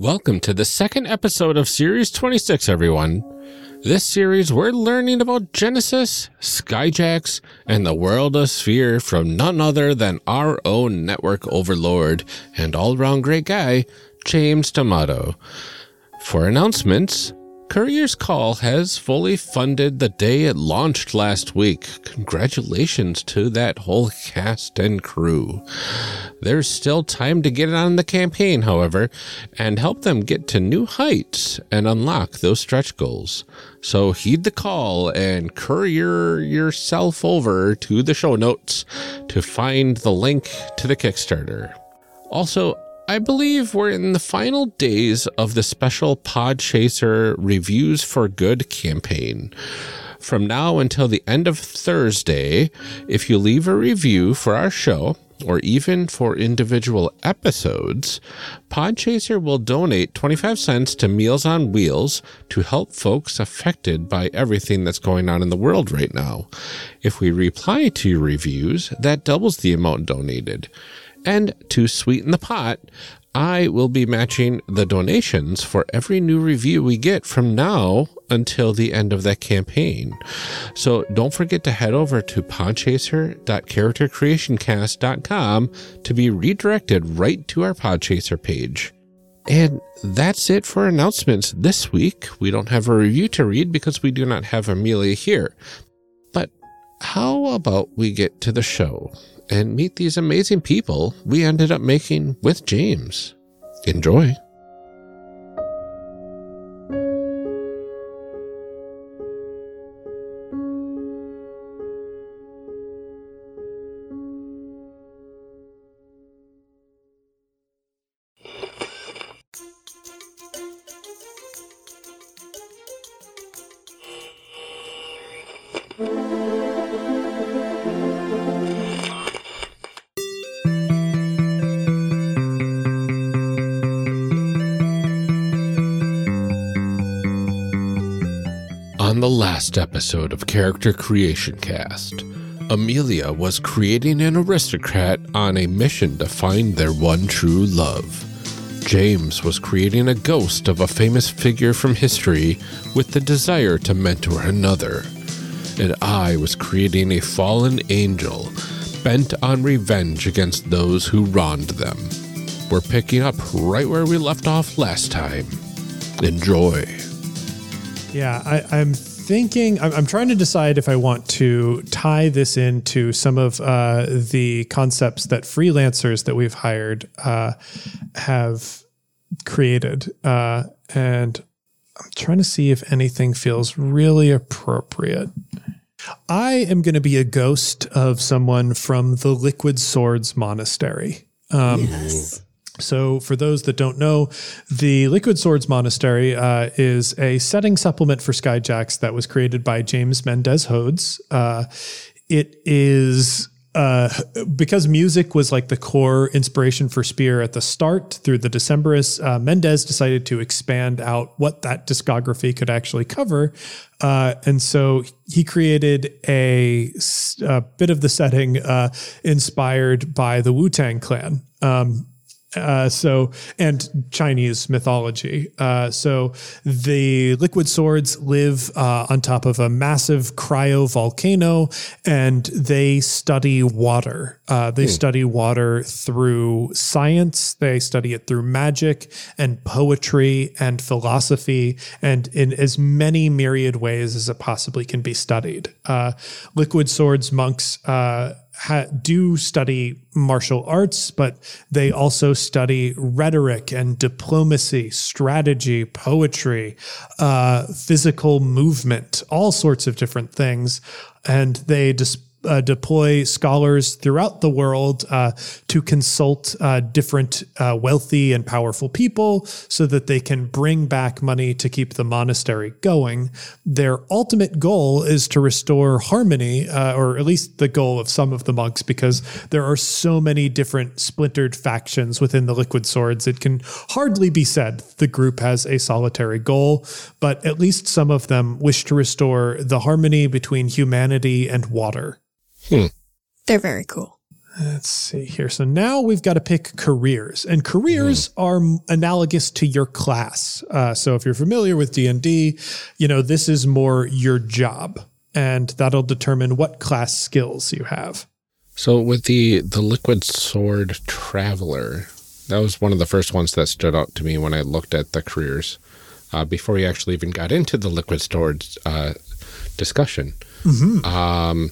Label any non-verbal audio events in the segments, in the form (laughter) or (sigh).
Welcome to the second episode of Series 26, everyone. This series, we're learning about Genesys, Skyjacks, and the world of Speir from none other than our own network overlord and all round great guy, James D'Amato. For announcements, Courier's Call has fully funded the day it launched last week. Congratulations to that whole cast and crew. There's still time to get on the campaign, however, and help them get to new heights and unlock those stretch goals. So heed the call and courier yourself over to the show notes to find the link to the Kickstarter. Also, I believe we're in the final days of the special Podchaser Reviews for Good campaign. From now until the end of Thursday, if you leave a review for our show, or even for individual episodes, Podchaser will donate 25 cents to Meals on Wheels to help folks affected by everything that's going on in the world right now. If we reply to your reviews, that doubles the amount donated. And to sweeten the pot, I will be matching the donations for every new review we get from now until the end of that campaign. So don't forget to head over to podchaser.charactercreationcast.com to be redirected right to our Podchaser page. And that's it for announcements this week. We don't have a review to read because we do not have Amelia here. But how about we get to the show? And meet these amazing people we ended up making with James. Enjoy. On the last episode of Character Creation Cast, Amelia was creating an aristocrat on a mission to find their one true love. James was creating a ghost of a famous figure from history with the desire to mentor another. And I was creating a fallen angel bent on revenge against those who wronged them. We're picking up right where we left off last time. Enjoy. Yeah, I, I'm thinking, I'm, I'm trying to decide if I want to tie this into some of uh, the concepts that freelancers that we've hired uh, have created. Uh, and I'm trying to see if anything feels really appropriate. I am going to be a ghost of someone from the Liquid Swords Monastery. Um, Yes. So, for those that don't know, the Liquid Swords Monastery uh, is a setting supplement for Skyjacks that was created by James Mendez Hodes. Uh, it is uh, because music was like the core inspiration for Speir at the start through the Decemberists, uh, Mendez decided to expand out what that discography could actually cover. Uh, and so he created a bit of the setting uh, inspired by the Wu Tang Clan. Um, uh, so and Chinese mythology. Uh, so the liquid swords live uh, on top of a massive cryo volcano, and they study water. Uh, they study water through science. They study it through magic and poetry and philosophy, and in as many myriad ways as it possibly can be studied. Uh, liquid swords monks. Ha- do study martial arts, but they also study rhetoric and diplomacy, strategy, poetry, uh, physical movement, all sorts of different things. And they dis- uh, deploy scholars throughout the world uh, to consult uh, different uh, wealthy and powerful people so that they can bring back money to keep the monastery going. Their ultimate goal is to restore harmony, uh, or at least the goal of some of the monks, because there are so many different splintered factions within the Liquid Swords. It can hardly be said the group has a solitary goal, but at least some of them wish to restore the harmony between humanity and water. They're very cool. Let's see here. So now we've got to pick careers, and careers mm. are analogous to your class. Uh, so if you're familiar with D and D, you know this is more your job, and that'll determine what class skills you have. So with the the liquid sword traveler, that was one of the first ones that stood out to me when I looked at the careers uh, before we actually even got into the liquid sword uh, discussion. Mm -hmm. um,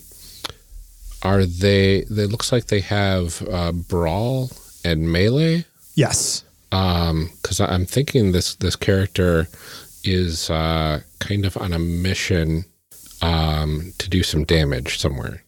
are they? It looks like they have uh, brawl and melee. Yes. Because um, I'm thinking this this character is uh, kind of on a mission um, to do some damage somewhere.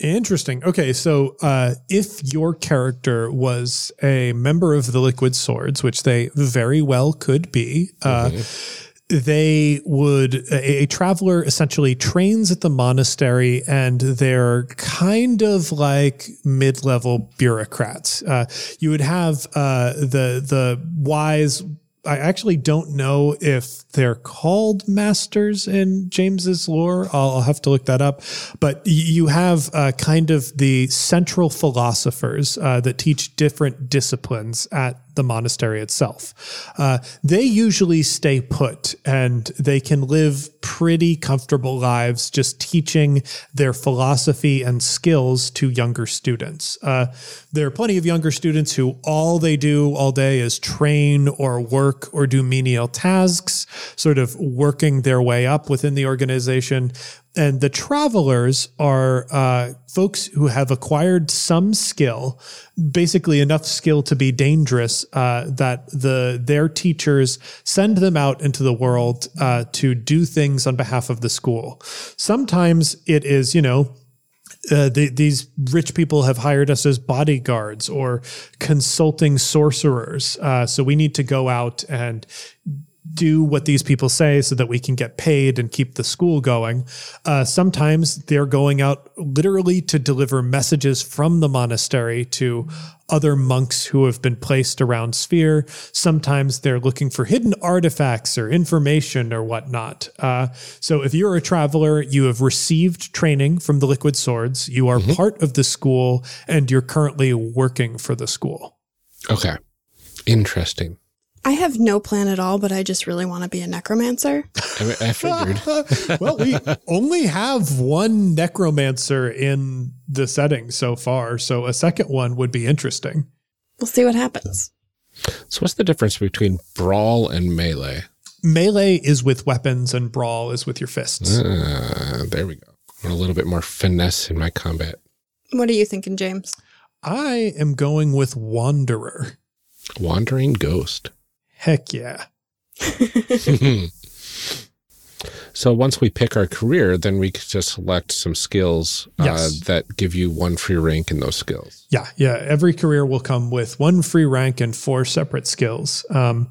Interesting. Okay, so uh, if your character was a member of the Liquid Swords, which they very well could be, uh, mm-hmm they would a, a, traveler essentially trains at the monastery and they're kind of like mid-level bureaucrats uh, you would have uh, the the wise I actually don't know if they're called masters in James's lore. I'll, I'll have to look that up. But you have uh, kind of the central philosophers uh, that teach different disciplines at the monastery itself. Uh, they usually stay put and they can live pretty comfortable lives just teaching their philosophy and skills to younger students. Uh, there are plenty of younger students who all they do all day is train or work or do menial tasks, sort of working their way up within the organization. And the travelers are uh, folks who have acquired some skill, basically enough skill to be dangerous, uh, that the their teachers send them out into the world uh, to do things on behalf of the school. Sometimes it is, you know, uh, the, these rich people have hired us as bodyguards or consulting sorcerers. Uh, so we need to go out and do what these people say so that we can get paid and keep the school going. Uh, sometimes they're going out literally to deliver messages from the monastery to other monks who have been placed around Speir. Sometimes they're looking for hidden artifacts or information or whatnot. Uh, so if you're a traveler, you have received training from the Liquid Swords, you are mm-hmm. part of the school, and you're currently working for the school. Okay. Interesting. I have no plan at all, but I just really want to be a necromancer. I, I figured. (laughs) well, we only have one necromancer in the setting so far, so a second one would be interesting. We'll see what happens. So, what's the difference between brawl and melee? Melee is with weapons, and brawl is with your fists. Uh, there we go. a little bit more finesse in my combat. What are you thinking, James? I am going with Wanderer. Wandering Ghost. Heck yeah. (laughs) so once we pick our career, then we just select some skills uh, yes. that give you one free rank in those skills. Yeah, yeah. Every career will come with one free rank and four separate skills. Um,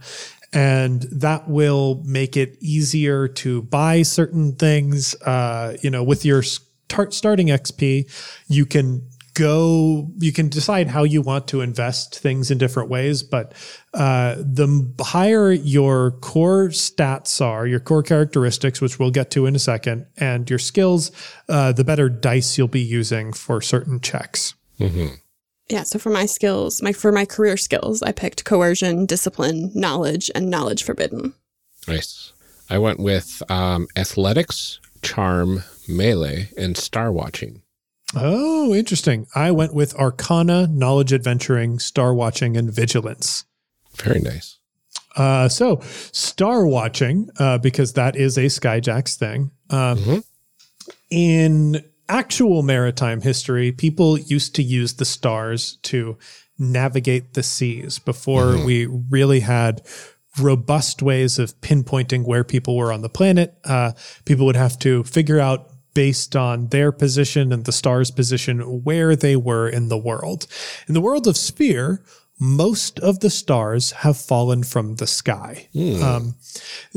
and that will make it easier to buy certain things. Uh, you know, with your start starting XP, you can go you can decide how you want to invest things in different ways but uh, the higher your core stats are your core characteristics which we'll get to in a second and your skills uh, the better dice you'll be using for certain checks. Mm-hmm. yeah so for my skills my for my career skills i picked coercion discipline knowledge and knowledge forbidden. Nice. I went with um, athletics charm melee and star watching Oh, interesting. I went with Arcana, Knowledge Adventuring, Star Watching, and Vigilance. Very nice. Uh, so, Star Watching, uh, because that is a Skyjacks thing. Um, mm-hmm. In actual maritime history, people used to use the stars to navigate the seas before mm-hmm. we really had robust ways of pinpointing where people were on the planet. Uh, people would have to figure out based on their position and the star's position where they were in the world. In the world of Speir, most of the stars have fallen from the sky. Mm. Um,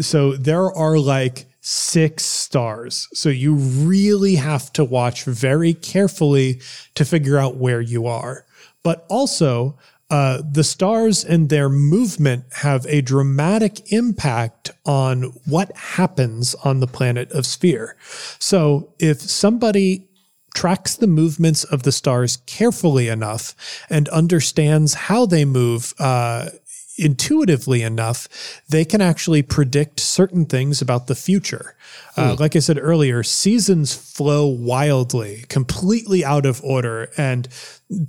so there are like six stars. So you really have to watch very carefully to figure out where you are. But also, uh, the stars and their movement have a dramatic impact on what happens on the planet of Speir. So if somebody tracks the movements of the stars carefully enough and understands how they move uh, intuitively enough, they can actually predict certain things about the future. Uh, like I said earlier, seasons flow wildly, completely out of order, and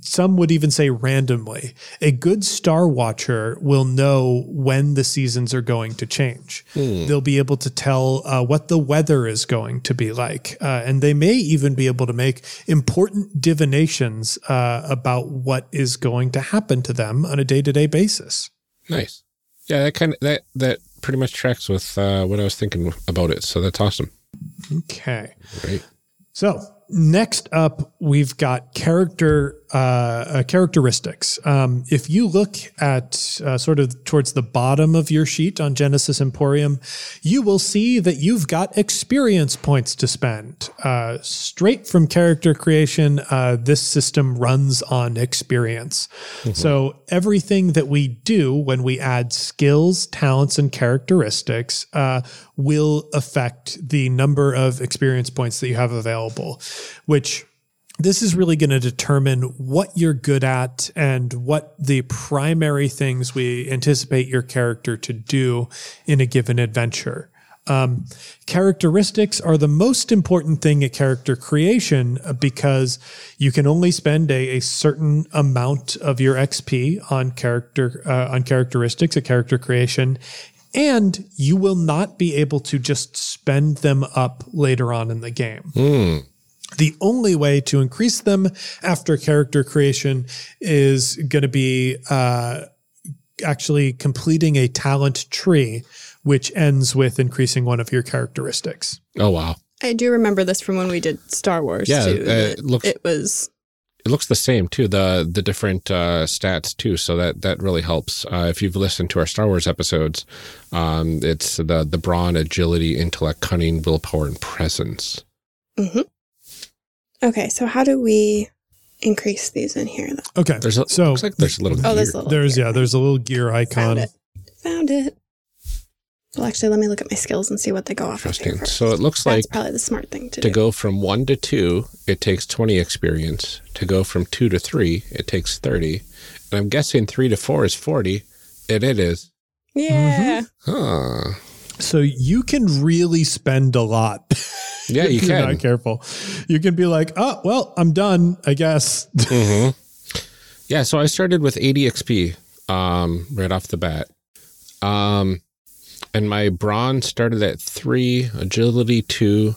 some would even say randomly. A good star watcher will know when the seasons are going to change. They'll be able to tell uh, what the weather is going to be like, uh, and they may even be able to make important divinations uh, about what is going to happen to them on a day to day basis. Nice. Yeah, that kind of that that pretty much tracks with uh, what I was thinking about it. So that's awesome. Okay. Great. So next up, we've got character uh, uh, characteristics. Um, if you look at uh, sort of towards the bottom of your sheet on Genesys Emporium, you will see that you've got experience points to spend. Uh, straight from character creation, uh, this system runs on experience. So everything that we do when we add skills, talents, and characteristics uh, will affect the number of experience points that you have available, which this is really going to determine what you're good at and what the primary things we anticipate your character to do in a given adventure. Um, characteristics are the most important thing at character creation uh, because you can only spend a, a certain amount of your XP on character uh, on characteristics at character creation, and you will not be able to just spend them up later on in the game. The only way to increase them after character creation is going to be uh, actually completing a talent tree, which ends with increasing one of your characteristics. Oh wow, I do remember this from when we did Star Wars Yeah, too. uh, it looks- it was it looks the same too. The the different uh, stats too. So that that really helps. Uh, if you've listened to our Star Wars episodes, um, it's the the brawn, agility, intellect, cunning, willpower, and presence. Okay. So how do we increase these in here? Though? Okay. There's a, so looks like there's a little. Oh, there's a gear. little. there's here. yeah, there's a little gear icon. Found icon. it. Found it. Well, actually, let me look at my skills and see what they go off. of Interesting. here first. So it looks like probably the smart thing to, to do. go from one to two, it takes 20 experience. To go from two to three, it takes 30. And I'm guessing three to four is 40. And it is. Yeah. Mm-hmm. Huh. So you can really spend a lot. (laughs) Yeah, you can. not careful. You can be like, oh, well, I'm done, I guess. (laughs) Yeah, so I started with 80 XP um, right off the bat. Um, and my brawn started at three, agility two,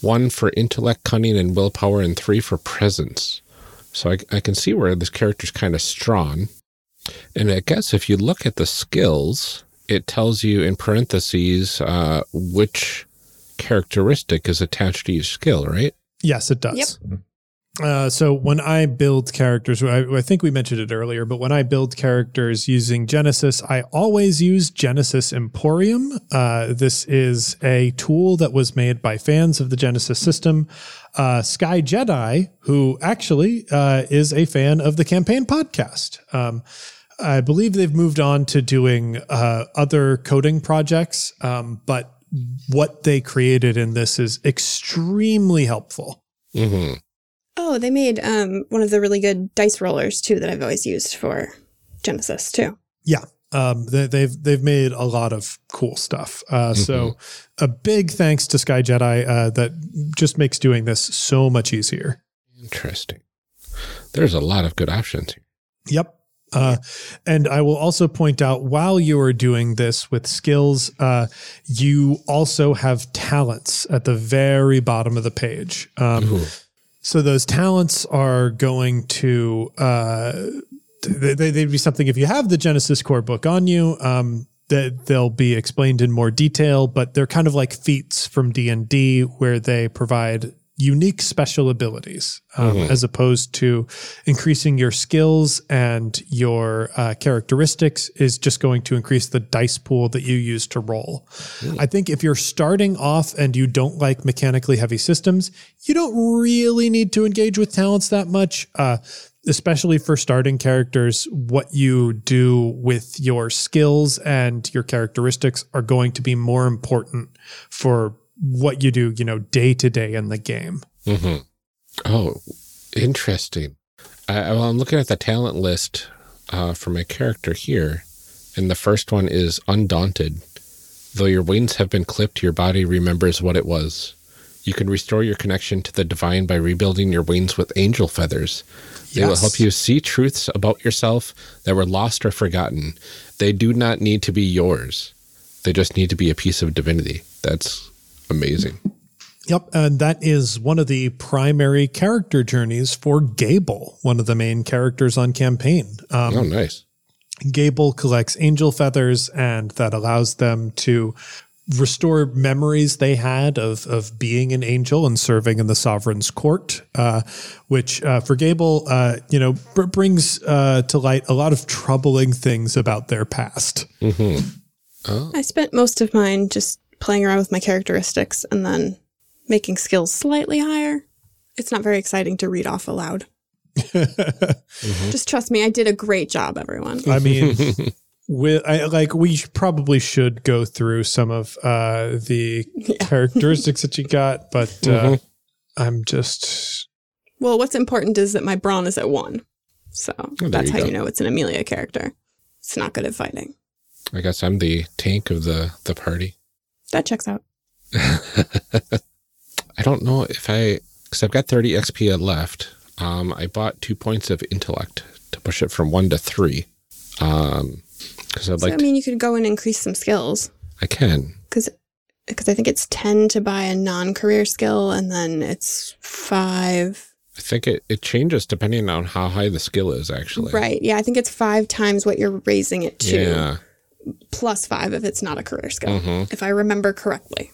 one for intellect, cunning, and willpower, and three for presence. So I, I can see where this character's kind of strong. And I guess if you look at the skills, it tells you in parentheses uh, which characteristic is attached to each skill, right? yes, it does. Uh, so when I build characters, I, I think we mentioned it earlier, but when I build characters using Genesys, I always use Genesys Emporium. Uh, this is a tool that was made by fans of the Genesys system. Uh, Sky Jedi, who actually uh, is a fan of the campaign podcast. Um, I believe they've moved on to doing uh, other coding projects, um, but what they created in this is extremely helpful. Mm-hmm. Oh, they made um one of the really good dice rollers too that I've always used for Genesys too. Yeah. Um, they, they've they've made a lot of cool stuff. Uh, So a big thanks to Sky Jedi uh, that just makes doing this so much easier. Interesting. There's a lot of good options here. Yep. Uh, and I will also point out while you are doing this with skills, uh, you also have talents at the very bottom of the page. Um, so those talents are going to uh, they, they'd be something if you have the Genesys core book on you. Um, that they'll be explained in more detail, but they're kind of like feats from D and D, where they provide unique special abilities um, as opposed to increasing your skills and your uh, characteristics is just going to increase the dice pool that you use to roll. I think if you're starting off and you don't like mechanically heavy systems, you don't really need to engage with talents that much. Uh, especially for starting characters, what you do with your skills and your characteristics are going to be more important for what you do, you know, day to day in the game. Mm-hmm. Oh, interesting. I, well, I'm looking at the talent list uh, for my character here, and the first one is Undaunted. Though your wings have been clipped, your body remembers what it was. You can restore your connection to the divine by rebuilding your wings with angel feathers. They will help you see truths about yourself that were lost or forgotten. They do not need to be yours. They just need to be a piece of divinity. That's amazing. Yep, and that is one of the primary character journeys for Gable, one of the main characters on campaign. Um, Oh, nice. Gable collects angel feathers, and that allows them to restore memories they had of of being an angel and serving in the sovereign's court, uh, which uh, for Gable, uh, you know, br- brings uh, to light a lot of troubling things about their past. I spent most of mine just playing around with my characteristics and then making skills slightly higher. It's not very exciting to read off aloud. Just trust me, I did a great job, everyone. I mean, (laughs) with I, like we probably should go through some of uh, the characteristics that you got, but uh, I'm just Well, what's important is that my brawn is at one. So there that's you how go. you know it's an Amelia character. It's not good at fighting. I guess I'm the tank of the, the party. That checks out. (laughs) I don't know if I, because I've got 30 XP left. Um, I bought two points of intellect to push it from one to three. Um, because I'd So, like I to, mean, you could go and increase some skills I can. because because I think it's 10 to buy a non career skill and then it's five. I think it, it changes depending on how high the skill is, actually. Right. Yeah. I think it's five times what you're raising it to, Yeah. Plus five if it's not a career skill, Mhm. if I remember correctly.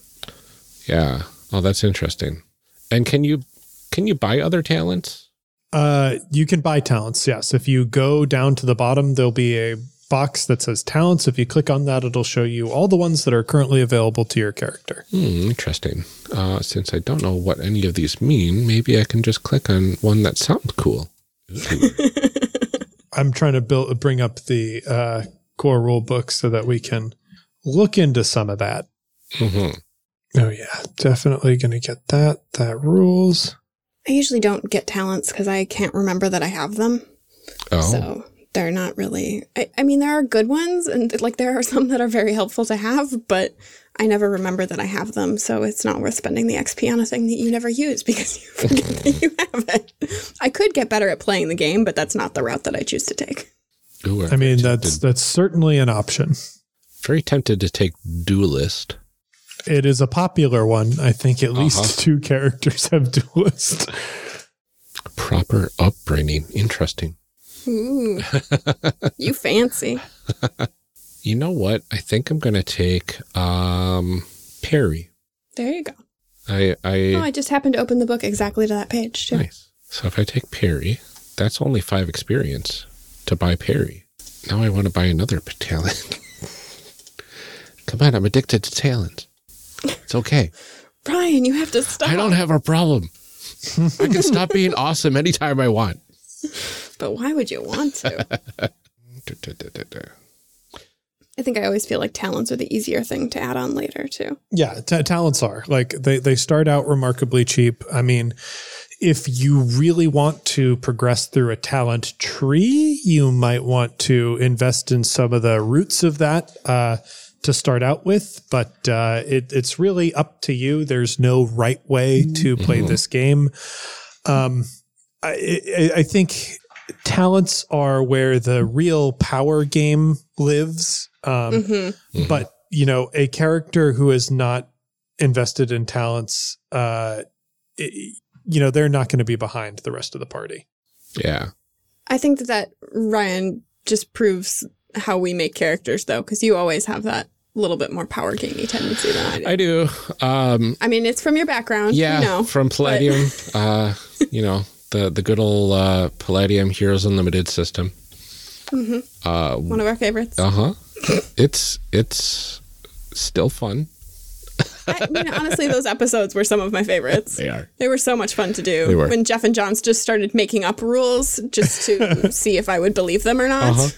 Yeah. Oh, that's interesting. And can you can you buy other talents? uh, you can buy talents. Yes, if you go down to the bottom, there'll be a box that says talents. If you click on that, it'll show you all the ones that are currently available to your character. Hmm, interesting. Uh, since I don't know what any of these mean, maybe I can just click on one that sounds cool. (laughs) I'm trying to build bring up the uh, core rule book so that we can look into some of that. Mhm. Oh yeah, definitely going to get that. That rules. I usually don't get talents because I can't remember that I have them. Oh, So they're not really. I, I mean, there are good ones, and like there are (laughs) some that are very helpful to have, but I never remember that I have them. So it's not worth spending the XP on a thing that you never use (laughs) because you forget that you have it. I could get better at playing the game, but that's not the route that I choose to take. Ooh, I'm mean, very that's that's certainly an option. very tempted to take duelist. It is a popular one. I think at least Uh-huh. (laughs) two characters have duelist. Proper upbringing. Interesting. Ooh, you fancy. (laughs) You know what? I think I'm gonna take um Parry. There you go. I I Oh, I just happened to open the book exactly to that page too. nice. So if I take Parry, that's only five experience to buy Parry. Now I want to buy another talent. (laughs) Come on, I'm addicted to talent. It's okay. Brian, you have to stop. I don't have a problem. I can stop being awesome anytime I want. But why would you want to? (laughs) I think I always feel like talents are the easier thing to add on later too. Yeah, ta talents are like they they start out remarkably cheap. I mean, if you really want to progress through a talent tree, you might want to invest in some of the roots of that uh, to start out with. But uh, it, it's really up to you. There's no right way to play this game. Um, I, I, I think talents are where the real power game lives. Um, hmm but you know a character who is not invested in talents uh i- you know they're not going to be behind the rest of the party Yeah. I think that that Ryan just proves how we make characters though, because you always have that little bit more power gamey tendency than I do. I do. Um I mean, it's from your background. yeah, You know, from Palladium. (laughs) uh, you know, the the good old uh Palladium Heroes Unlimited system. Mm-hmm. Uh one of our favorites. uh-huh. It's it's still fun. I mean, honestly, those episodes were some of my favorites. They are. They were so much fun to do. They were. When Jeff and Johns just started making up rules just to (laughs) see if I would believe them or not. Uh-huh.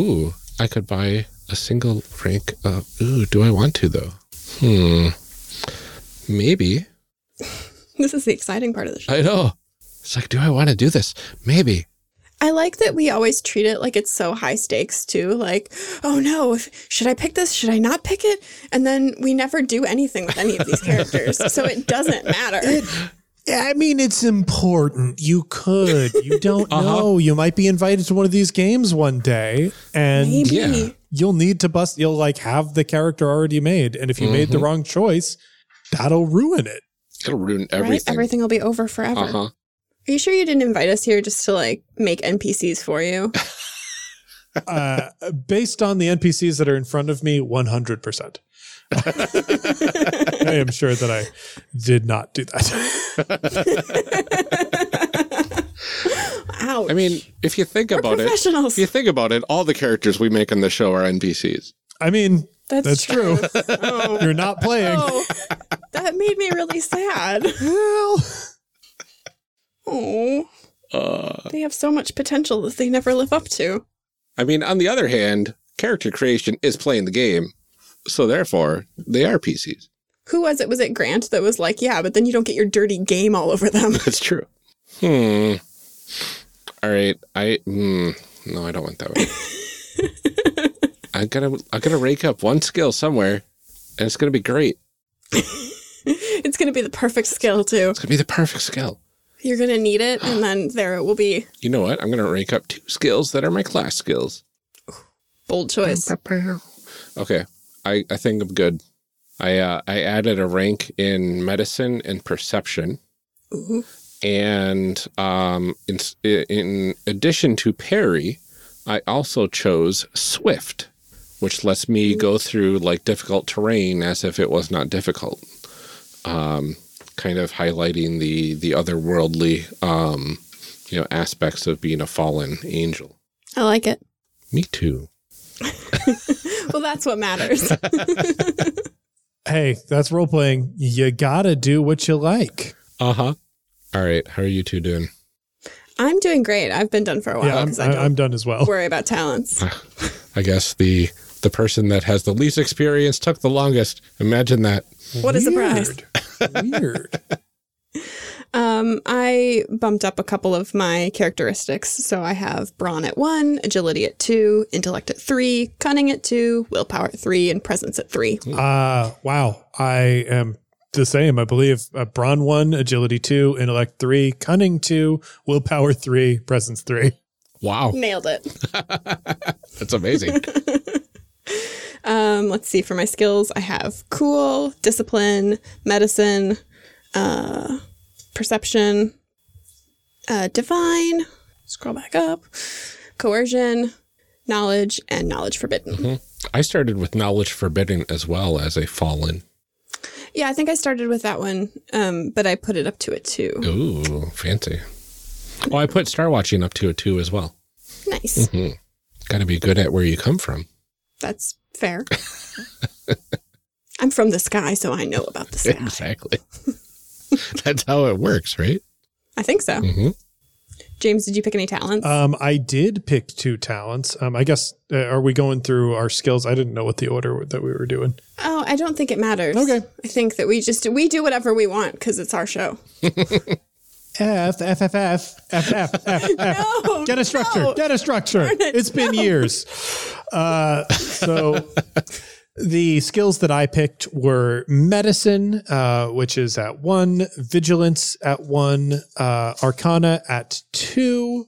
Ooh, I could buy a single rank of ooh, do I want to though? Hmm. Maybe. (laughs) This is the exciting part of the show. I know. It's like, do I want to do this? Maybe. I like that we always treat it like it's so high stakes too. Like, oh no, if, should I pick this? Should I not pick it? And then we never do anything with any of these characters, so it doesn't matter. (laughs) Yeah, I mean, it's important. You could. You don't (laughs) Uh-huh. know. You might be invited to one of these games one day, and Maybe. Yeah. you'll need to bust. You'll like have the character already made, and if you made the Mm-hmm. wrong choice, that'll ruin it. It'll ruin Right? everything. Everything will be over forever. Uh huh. Are you sure you didn't invite us here just to like make NPCs for you? (laughs) Uh, based on the NPCs that are in front of me, one hundred percent. (laughs) I am sure that I did not do that. Ouch. I mean, if you think We're about it, if you think about it, all the characters we make on the show are NPCs. I mean, that's, that's true. (laughs) oh. you're not playing. oh, that made me really sad. Well, Oh, Uh, they have so much potential that they never live up to. I mean, on the other hand, character creation is playing the game, so therefore they are PCs. Who was it? Was it Grant that was like, yeah, but then you don't get your dirty game all over them? (laughs) That's true. Hmm. All right. I. Hmm. No, I don't want that one. (laughs) I gotta. I gotta rake up one skill somewhere, and it's gonna be great. (laughs) it's going to be the perfect skill, too. It's gonna be the perfect skill. You're going to need it, and then there it will be. You know what? I'm gonna rank up two skills that are my class skills. Bold choice. Okay. I, I think I'm good. I uh, I added a rank in medicine and perception, Ooh. and um, in in addition to parry, I also chose swift, which lets me go through like difficult terrain as if it was not difficult. Um, kind of highlighting the the otherworldly um, you know aspects of being a fallen angel. I like it. Me too. (laughs) Well, that's what matters. (laughs) hey, that's role playing. You gotta do what you like. Uh huh. All right. How are you two doing? I'm doing great. I've been done for a while yeah, I'm, I don't I'm done as well. worry about talents. (laughs) I guess the the person that has the least experience took the longest. Imagine that. What a surprise. Weird. Weird. (laughs) Um, I bumped up a couple of my characteristics. So I have brawn at one, agility at two, intellect at three, cunning at two, willpower at three, and presence at three. Uh, wow. I am the same. I believe uh, brawn one, agility two, intellect three, cunning two, willpower three, presence three. Wow, Nailed it. (laughs) that's amazing. (laughs) Um, let's see. For my skills, I have cool, discipline, medicine, uh, perception, uh, divine. Scroll back up. Coercion, knowledge, and knowledge forbidden. I started with knowledge forbidden as well as a fallen. Yeah, I think I started with that one, um, but I put it up to it too. Ooh, fancy. Oh, I put star watching up to a two as well. Nice. Got to be good at where you come from. That's fair. I'm from the sky, so I know about the sky. Exactly. (laughs) That's how it works, right? I think so. hmm James, did you pick any talents? Um, I did pick two talents. Um, I guess, uh, are we going through our skills? I didn't know what the order that we were doing. oh, I don't think it matters. Okay. I think that we just we do whatever we want because it's our show. (laughs) F, F, F, F, F, F, F, F. (laughs) No, Get a structure. no. Get a structure. (laughs) It's been years. Uh, so the skills that I picked were medicine, uh, which is at one, vigilance at one, uh, arcana at two,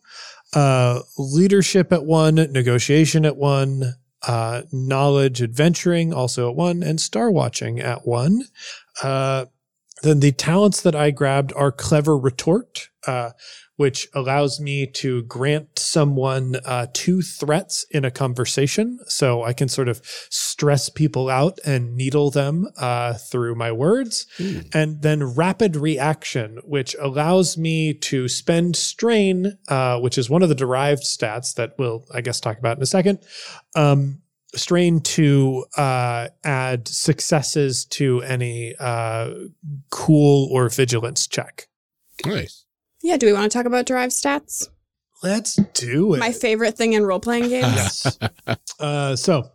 uh, leadership at one, negotiation at one, uh, knowledge adventuring also at one, and star watching at one. Uh, then the talents that I grabbed are clever retort, uh, which allows me to grant someone uh, two threats in a conversation. So I can sort of stress people out and needle them uh, through my words. And then rapid reaction, which allows me to spend strain, uh, which is one of the derived stats that we'll, I guess, talk about in a second. Um, strain to uh, add successes to any uh, cool or vigilance check. Nice. Yeah, do we want to talk about derived stats? Let's do it. My favorite thing in role playing games. (laughs) yes. uh, so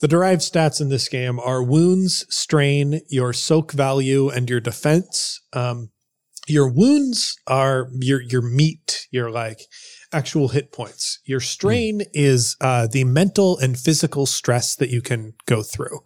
the derived stats in this game are wounds, strain, your soak value, and your defense. Um, your wounds are your your meat, your like actual hit points. Your strain is uh, the mental and physical stress that you can go through.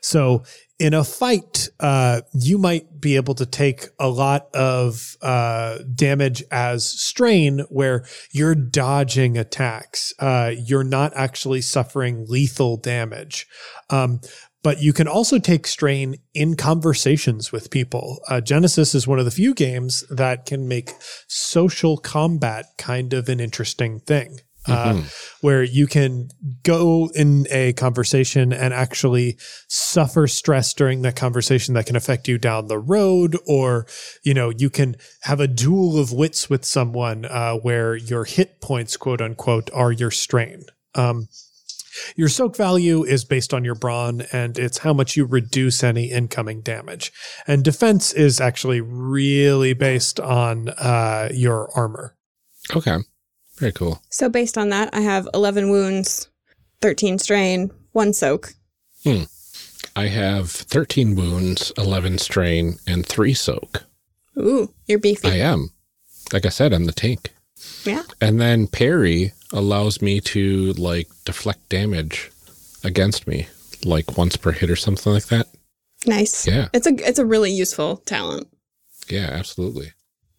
So in a fight, uh, you might be able to take a lot of uh, damage as strain, where you're dodging attacks. Uh, you're not actually suffering lethal damage. Um, but you can also take strain in conversations with people. Uh, Genesys is one of the few games that can make social combat kind of an interesting thing. Uh, where you can go in a conversation and actually suffer stress during that conversation that can affect you down the road, or you know you can have a duel of wits with someone uh, where your hit points, quote unquote, are your strain. Um, your soak value is based on your brawn, and it's how much you reduce any incoming damage. And defense is actually really based on uh, your armor. Okay. Very cool. So based on that, I have 11 wounds, 13 strain, one soak. Hmm. I have 13 wounds, 11 strain, and 3 soak. Ooh, you're beefy. I am. Like I said, I'm the tank. Yeah. And then parry allows me to like deflect damage against me, like once per hit or something like that. Nice. Yeah. It's a it's a really useful talent. Yeah, absolutely.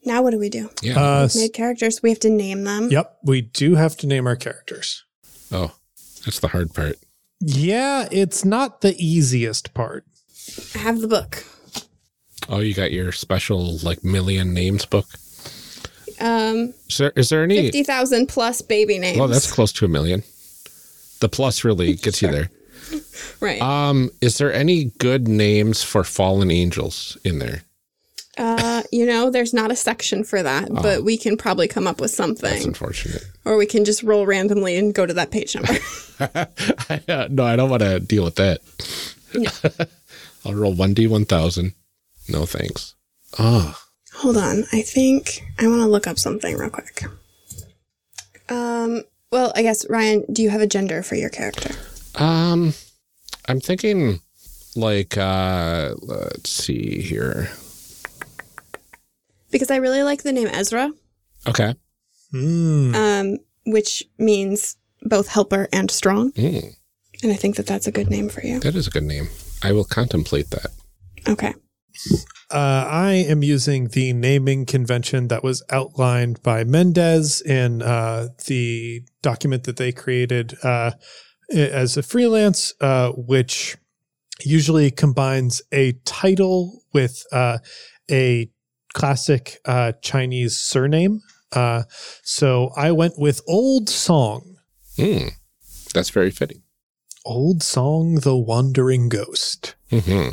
Now what do we do? Yeah. Uh, We've made characters. We have to name them. Yep, we do have to name our characters. oh, that's the hard part. Yeah, it's not the easiest part. I have the book. Oh, you got your special like million names book. Um, Is there, is there any? fifty thousand plus baby names. Well, that's close to a million. The plus really (laughs) gets you there. (laughs) right. Um, is there any good names for fallen angels in there? Uh, you know, there's not a section for that, but we can probably come up with That's something, unfortunate. or we can just roll randomly and go to that page number. (laughs) Uh, no, I don't want to deal with that. I'll roll one d one thousand. No thanks. Oh, Hold on, I think I want to look up something real quick. Um, well, I guess Ryan, do you have a gender for your character? um, I'm thinking like uh, let's see here. Because I really like the name Ezra, Okay. Hmm. um, which means both helper and strong, Mm, and I think that that's a good name for you. that is a good name. I will contemplate that. Okay. Uh, I am using the naming convention that was outlined by Mendez in uh, the document that they created uh, as a freelance, uh, which usually combines a title with uh, a classic uh, Chinese surname. Uh, so I went with Old Song. Mm, that's very fitting. Old Song, the Wandering Ghost. hmm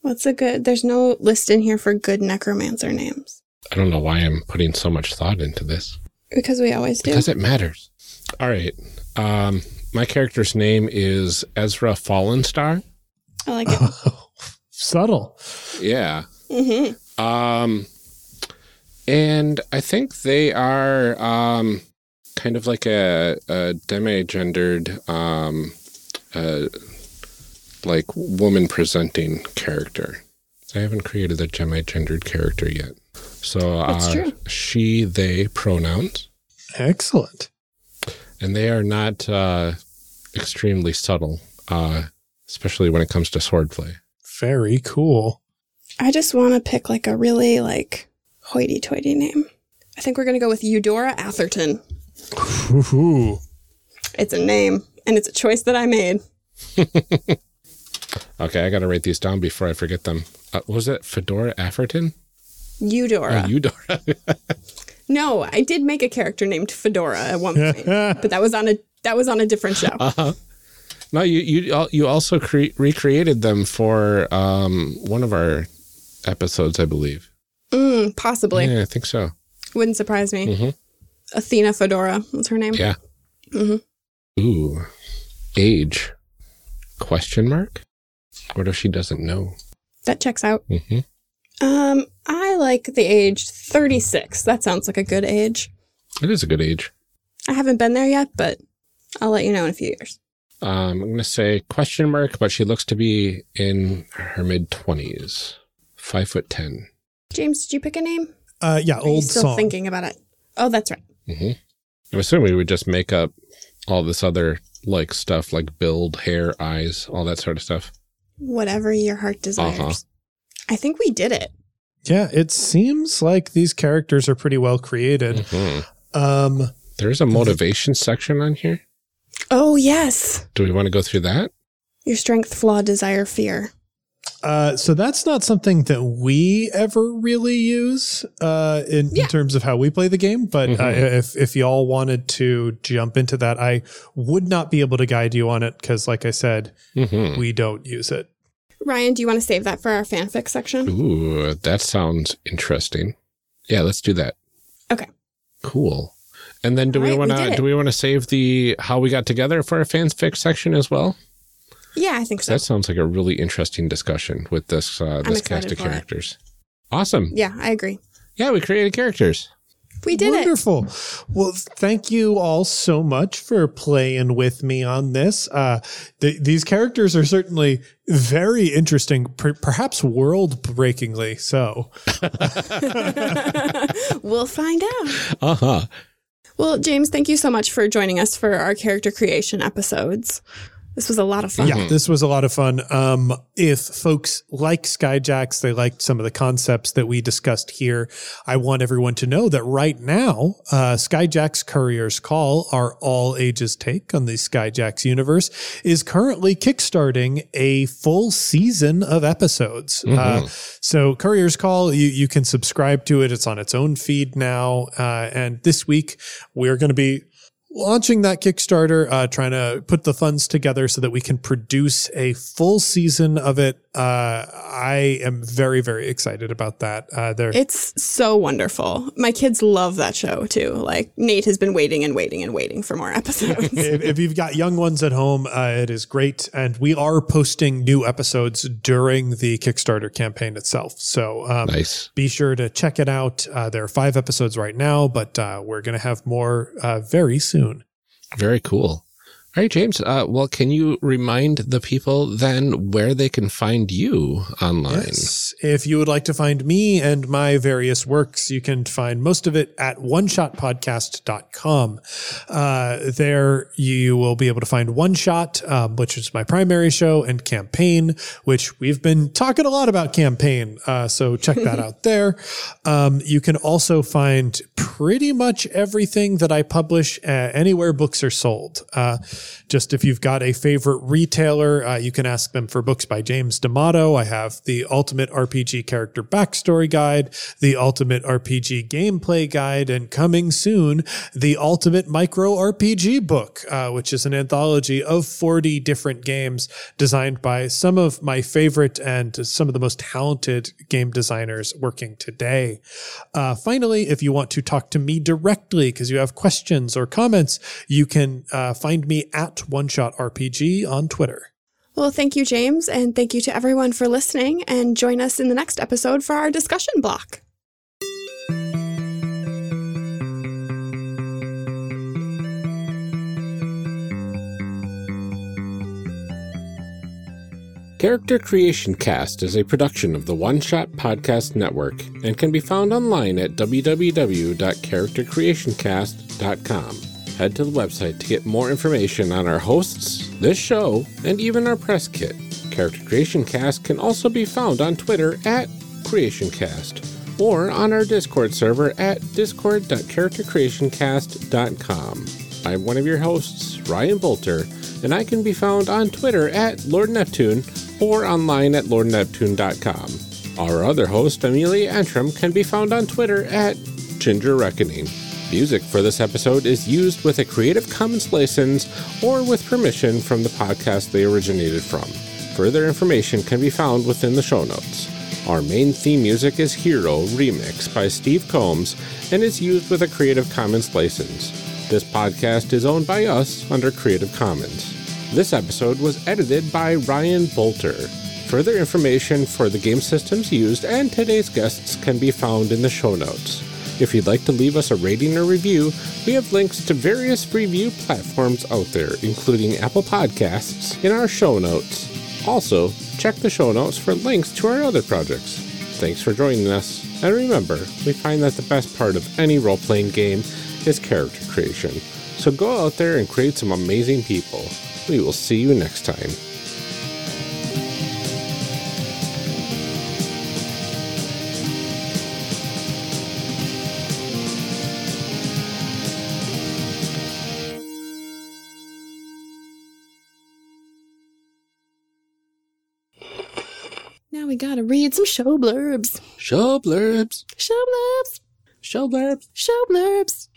What's a good? There's no list in here for good necromancer names I don't know why I'm putting so much thought into this. because we always do. Because it matters. All right. Um, my character's name is Ezra Fallenstar. I like it. (laughs) Subtle. Yeah. hmm Um, and I think they are um, kind of like a, a demi-gendered, um, uh, like woman presenting character. I haven't created a demi-gendered character yet. So That's uh, true. she, they pronouns. Excellent. and they are not uh, extremely subtle, uh, especially when it comes to swordplay. Very cool. I just want to pick like a really like hoity-toity name. I think we're gonna go with Eudora Atherton. Ooh. It's a name, and it's a choice that I made. (laughs) Okay, I got to write these down before I forget them. Uh, was it Fedora Afferton? Eudora. Oh, Eudora. (laughs) no, I did make a character named Fedora at one point, (laughs) but that was on a that was on a different show. (laughs) uh-huh. No, you you you also cre- recreated them for um, one of our episodes, I believe. Mm, possibly. Yeah, I think so. Wouldn't surprise me. Mhm. Athena Fedora was her name. Yeah. Mm-hmm. Ooh, age? Question mark? What if she doesn't know? That checks out. hmm Um, I like the age 36. That sounds like a good age. It is a good age. I haven't been there yet, but I'll let you know in a few years. Um, I'm going to say question mark, but she looks to be in her mid 20s. Five foot ten. James, did you pick a name? Uh, yeah, Are you old still song. thinking about it. Oh, that's right. Mm-hmm. I'm assuming we would just make up all this other like stuff like build, hair, eyes, all that sort of stuff. Whatever your heart desires. Uh-huh. I think we did it. Yeah, it seems like these characters are pretty well created. Mhm. Um, There's a motivation section on here. Oh, yes. Do we want to go through that? Your strength, flaw, desire, fear. Uh, so that's not something that we ever really use uh, in, Yeah. in terms of how we play the game. But uh, Mhm. if if y'all wanted to jump into that, I would not be able to guide you on it because, like I said, hmm we don't use it. Ryan, do you want to save that for our fanfic section? Ooh, that sounds interesting. Yeah, let's do that. Okay. Cool. And then do All we right, want to do we want to save the how we got together for our fanfic section as well? Yeah, I think so. That sounds like a really interesting discussion with this uh, this cast of for it. characters. Awesome. Yeah, I agree. Yeah, we created characters. We did it. Wonderful. Well, thank you all so much for playing with me on this. Uh, th- these characters are certainly very interesting, per- perhaps world breakingly so. (laughs) we'll find out. Uh huh. Well, James, thank you so much for joining us for our character creation episodes. This was a lot of fun. Yeah, this was a lot of fun. Um, if folks like Skyjacks, they liked some of the concepts that we discussed here. I want everyone to know that right now, uh, Skyjacks Courier's Call, our all ages take on the Skyjacks universe, is currently kickstarting a full season of episodes. Uh, so Courier's Call, you, you can subscribe to it. It's on its own feed now. Uh, and this week we're going to be launching that Kickstarter, uh, trying to put the funds together so that we can produce a full season of it. Uh, I am very, very excited about that. Uh, there, It's so wonderful. My kids love that show too. Like Nate has been waiting and waiting and waiting for more (laughs) episodes. (laughs) if, if you've got young ones at home, uh, it is great. And we are posting new episodes during the Kickstarter campaign itself. So, um, Nice. be sure to check it out. Uh, there are five episodes right now, but uh, we're going to have more uh, very soon. Very cool. All right, James. Uh, well, can you remind the people then where they can find you online? Yes. If you would like to find me and my various works, you can find most of it at oneshotpodcast.com. Uh, there you will be able to find One Shot, um, which is my primary show, and Campaign, which we've been talking a lot about Campaign. Uh, so check that (laughs) out there. Um, you can also find pretty much everything that I publish uh, anywhere books are sold. Uh, just if you've got a favorite retailer, uh, you can ask them for books by James D'Amato. I have the Ultimate RPG Character Backstory Guide, the Ultimate RPG Gameplay Guide, and coming soon, the Ultimate Micro RPG Book, uh, which is an anthology of 40 different games designed by some of my favorite and some of the most talented game designers working today. Uh, finally, if you want to talk to me directly because you have questions or comments, you can uh, find me at One Shot RPG on Twitter. well, thank you, James, and thank you to everyone for listening. And join us in the next episode for our discussion block. Character Creation Cast is a production of the One Shot Podcast Network and can be found online at www.charactercreationcast.com. Head to the website to get more information on our hosts, this show, and even our press kit. Character Creation Cast can also be found on Twitter at CreationCast or on our Discord server at discord.charactercreationcast.com. I'm one of your hosts, Ryan Boelter, and I can be found on Twitter at Lord Neptune or online at lordneptune.com. Our other host, Amelia Antrim, can be found on Twitter at Ginger Reckoning. Music for this episode is used with a Creative Commons license or with permission from the podcast they originated from. Further information can be found within the show notes. Our main theme music is Hero Remix by Steve Combs and is used with a Creative Commons license. This podcast is owned by us under Creative Commons. This episode was edited by Ryan Boelter. Further information for the game systems used and today's guests can be found in the show notes. If you'd like to leave us a rating or review, we have links to various review platforms out there, including Apple Podcasts, in our show notes. Also, check the show notes for links to our other projects. Thanks for joining us. And remember, we find that the best part of any role playing game is character creation. So go out there and create some amazing people. We will see you next time. Read some show blurbs. Show blurbs. Show blurbs. Show blurbs. Show blurbs.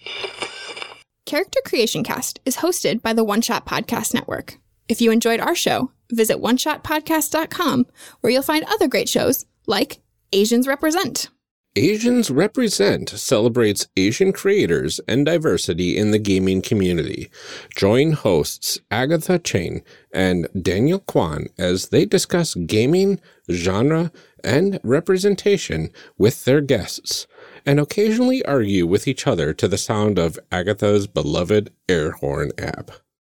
Character Creation Cast is hosted by the One Shot Podcast Network. If you enjoyed our show, visit oneshotpodcast.com where you'll find other great shows like Asians Represent. Asians Represent celebrates Asian creators and diversity in the gaming community. Join hosts Agatha Cheng and Daniel Kwan as they discuss gaming, genre, and representation with their guests, and occasionally argue with each other to the sound of Agatha's beloved air horn app.